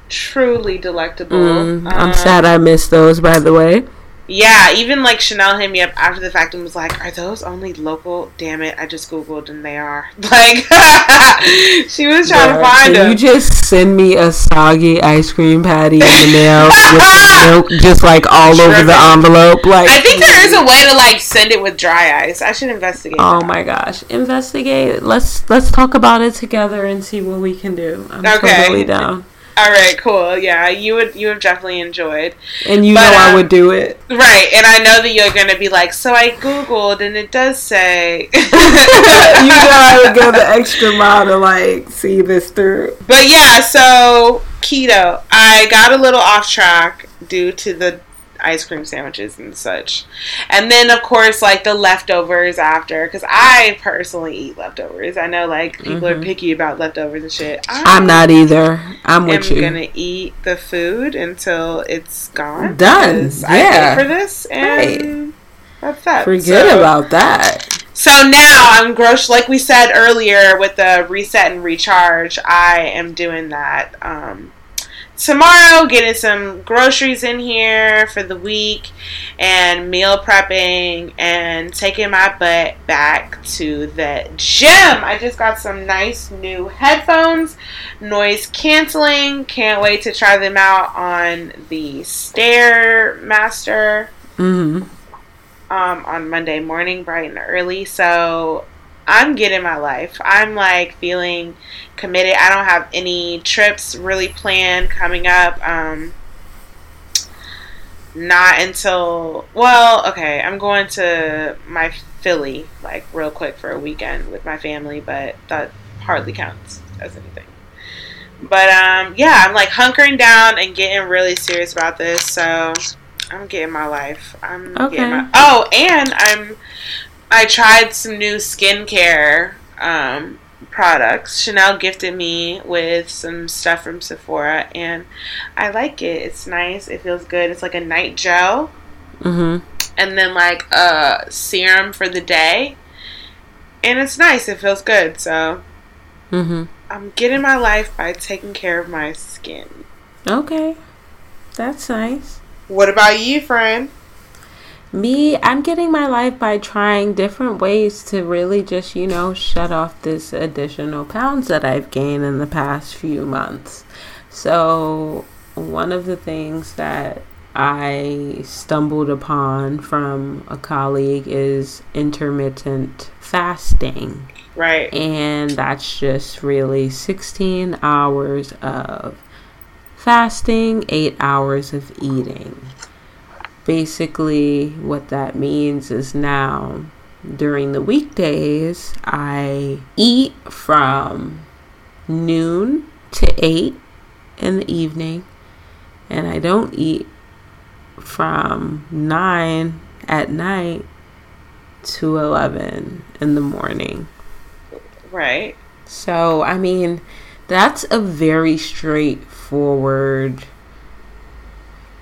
truly delectable. Mm, I'm Um, sad I missed those, by the way. Yeah, even like Chanel hit me up after the fact and was like, "Are those only local?" Damn it, I just googled and they are. Like, she was trying to find Can them. you just send me a soggy ice cream patty in the mail with milk just like all over the envelope? Like, I think there is a way to like send it with dry ice. I should investigate. Oh that. my gosh! Investigate. Let's let's talk about it together and see what we can do. I'm Okay. totally down. All right, cool. Yeah, you would you have definitely enjoyed. And you But, know I um, would do it. Right, and I know that you're gonna be like, so I googled and it does say. you know I would go the extra mile to like see this through. But yeah, so keto. I got a little off track due to the ice cream sandwiches and such. And then of course like the leftovers after cuz I personally eat leftovers. I know like people are Mhm. picky about leftovers and shit. I I'm not either. I'm with you. I'm going to eat the food until it's gone. Done. because I Yeah. paid for this and that's that. Forget So- about that. so now I'm gross. Like we said earlier with the reset and recharge, I am doing that um, tomorrow. Getting some groceries in here for the week, and meal prepping, and taking my butt back to the gym. I just got some nice new headphones, noise canceling. Can't wait to try them out on the Stairmaster hmm um, on Monday morning, bright and early. So I'm getting my life. I'm like feeling committed. I don't have any trips really planned coming up. Um, not until well, okay. I'm going to my Philly like real quick for a weekend with my family, but that hardly counts as anything. But um, yeah, I'm like hunkering down and getting really serious about this. So I'm getting my life. I'm Okay. getting my oh, and I'm I tried some new skincare um, products. Chanel gifted me with some stuff from Sephora, and I like it. It's nice. It feels good. It's like a night gel, hmm and then like a serum for the day, and it's nice. It feels good. So hmm I'm getting my life by taking care of my skin. Okay. That's nice. What about you, friend? Me, I'm getting my life by trying different ways to really just, you know, shut off this additional pounds that I've gained in the past few months. So, one of the things that I stumbled upon from a colleague is intermittent fasting. Right. And that's just really 16 hours of fasting, 8 hours of eating. Basically, what that means is now during the weekdays, I eat from noon to 8 in the evening, and I don't eat from 9 at night to 11 in the morning. Right. So, I mean, that's a very straightforward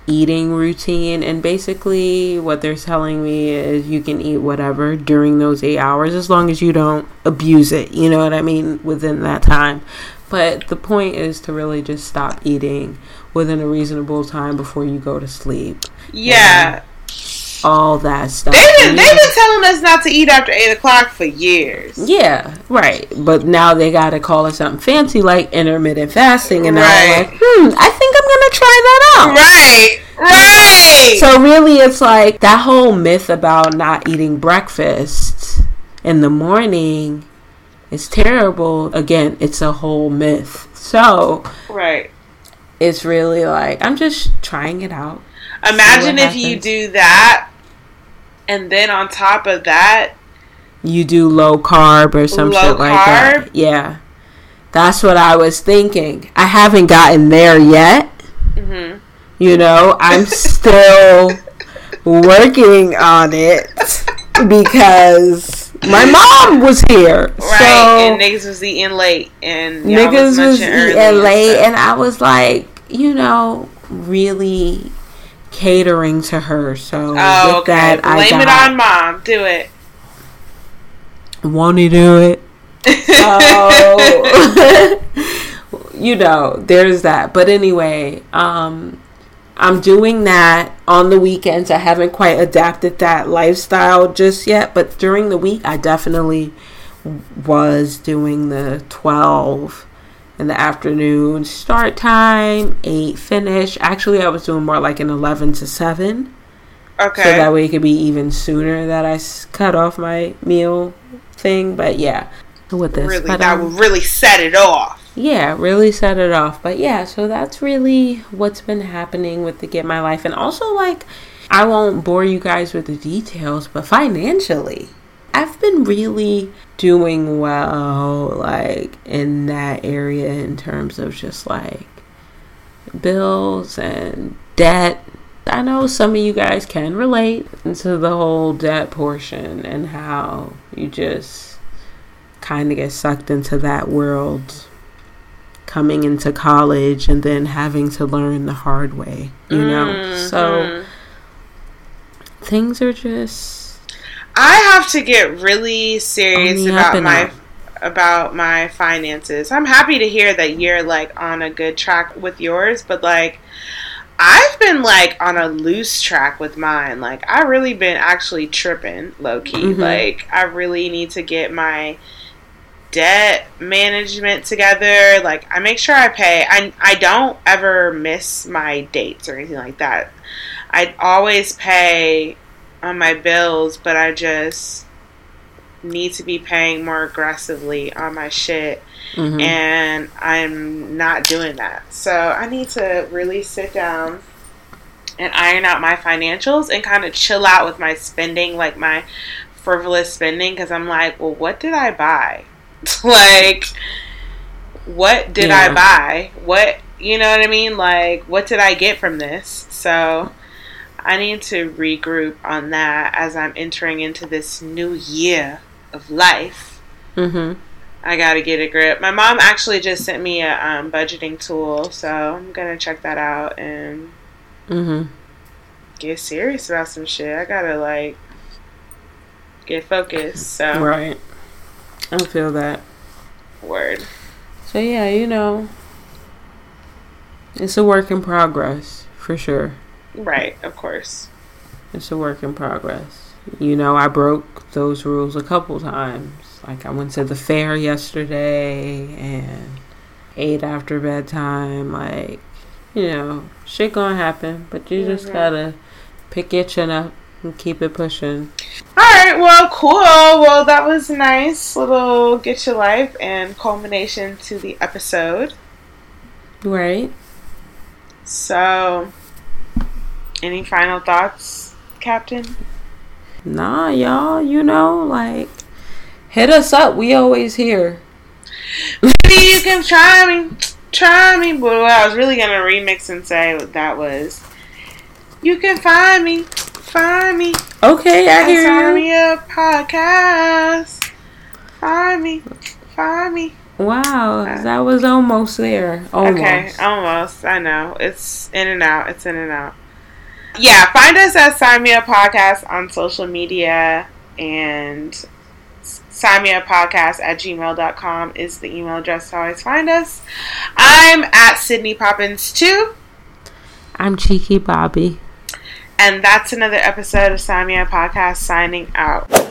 eating routine. And basically, what they're telling me is you can eat whatever during those eight hours as long as you don't abuse it. You know what I mean? Within that time. But the point is to really just stop eating within a reasonable time before you go to sleep. Yeah. All that stuff. They've been, they've been telling us not to eat after 8 o'clock for years. Yeah, right. But now they got to call it something fancy like intermittent fasting. And now I'm like, hmm, I think Going to try that out. Right. Right. So really, it's like that whole myth about not eating breakfast in the morning is terrible. Again, it's a whole myth. So right. it's really like I'm just trying it out. Imagine if you do that, and then on top of that, You do low carb or some shit like that. Yeah, that's what I was thinking. I haven't gotten there yet. You know, I'm still working on it because my mom was here. right, So and niggas was eating late, and niggas was early eating late, and I was like, you know, really catering to her. So Oh, with okay. that, I Blame it on mom. Do it. Want to do it? Oh, you know, there's that. But anyway, um, I'm doing that on the weekends. I haven't quite adapted that lifestyle just yet, but during the week, I definitely was doing the 12 in the afternoon start time, 8 finish. Actually, I was doing more like an 11 to 7. Okay. So that way it could be even sooner that I cut off my meal thing. But yeah, with this, really, but, that um, would really set it off. Yeah, really set it off. But yeah, so that's really what's been happening with the Get My Life, and also like I won't bore you guys with the details, but financially, I've been really doing well, like in that area in terms of just like bills and debt. I know some of you guys can relate to the whole debt portion and how you just kind of get sucked into that world coming into college and then having to learn the hard way, you know? So Mhm. things are just I have to get really serious On the up about my up. about my finances. I'm happy to hear that you're like on a good track with yours, but like I've been like on a loose track with mine. Like I really been actually tripping low key. Mhm. Like I really need to get my debt management together. Like I make sure I pay. I I don't ever miss my dates or anything like that. I always pay on my bills, but I just need to be paying more aggressively on my shit mhm. and I'm not doing that. So I need to really sit down and iron out my financials and kind of chill out with my spending, like my frivolous spending, because I'm like, well, what did I buy? like, what did I buy? What, you know what I mean? Like, what did I get from this? So. I need to regroup on that as I'm entering into this new year of life. Mhm. I gotta get a grip. My mom actually just sent me a um, budgeting tool, so I'm gonna check that out and Mhm. get serious about some shit. I gotta like get focused. So Right. I feel that. word. So yeah, you know, it's a work in progress for sure. Right, of course. It's a work in progress. You know, I broke those rules a couple times. Like I went to the fair yesterday and eight after bedtime. Like, you know, shit gonna happen, but you just Mhm. gotta pick your chin up and keep it pushing. All right, well, cool. Well, that was a nice little get your life and culmination to the episode. Right? So, any final thoughts, Captain? Nah, y'all, you know, like, hit us up. We always here. Maybe you can try me, try me. But what I was really gonna remix and say that was, you can find me, find me. Okay, I hear you. me up podcast. Find me, find me. Wow, uh, that was almost there. Almost. Okay, almost. I know. It's in and out. It's in and out. Yeah, find us at Sign Me Up Podcast on social media and sign me up podcast at gmail.com is the email address to always find us. I'm at Sydney Poppins too. I'm Cheeky Bobby. And that's another episode of Sign Me Up Podcast signing out.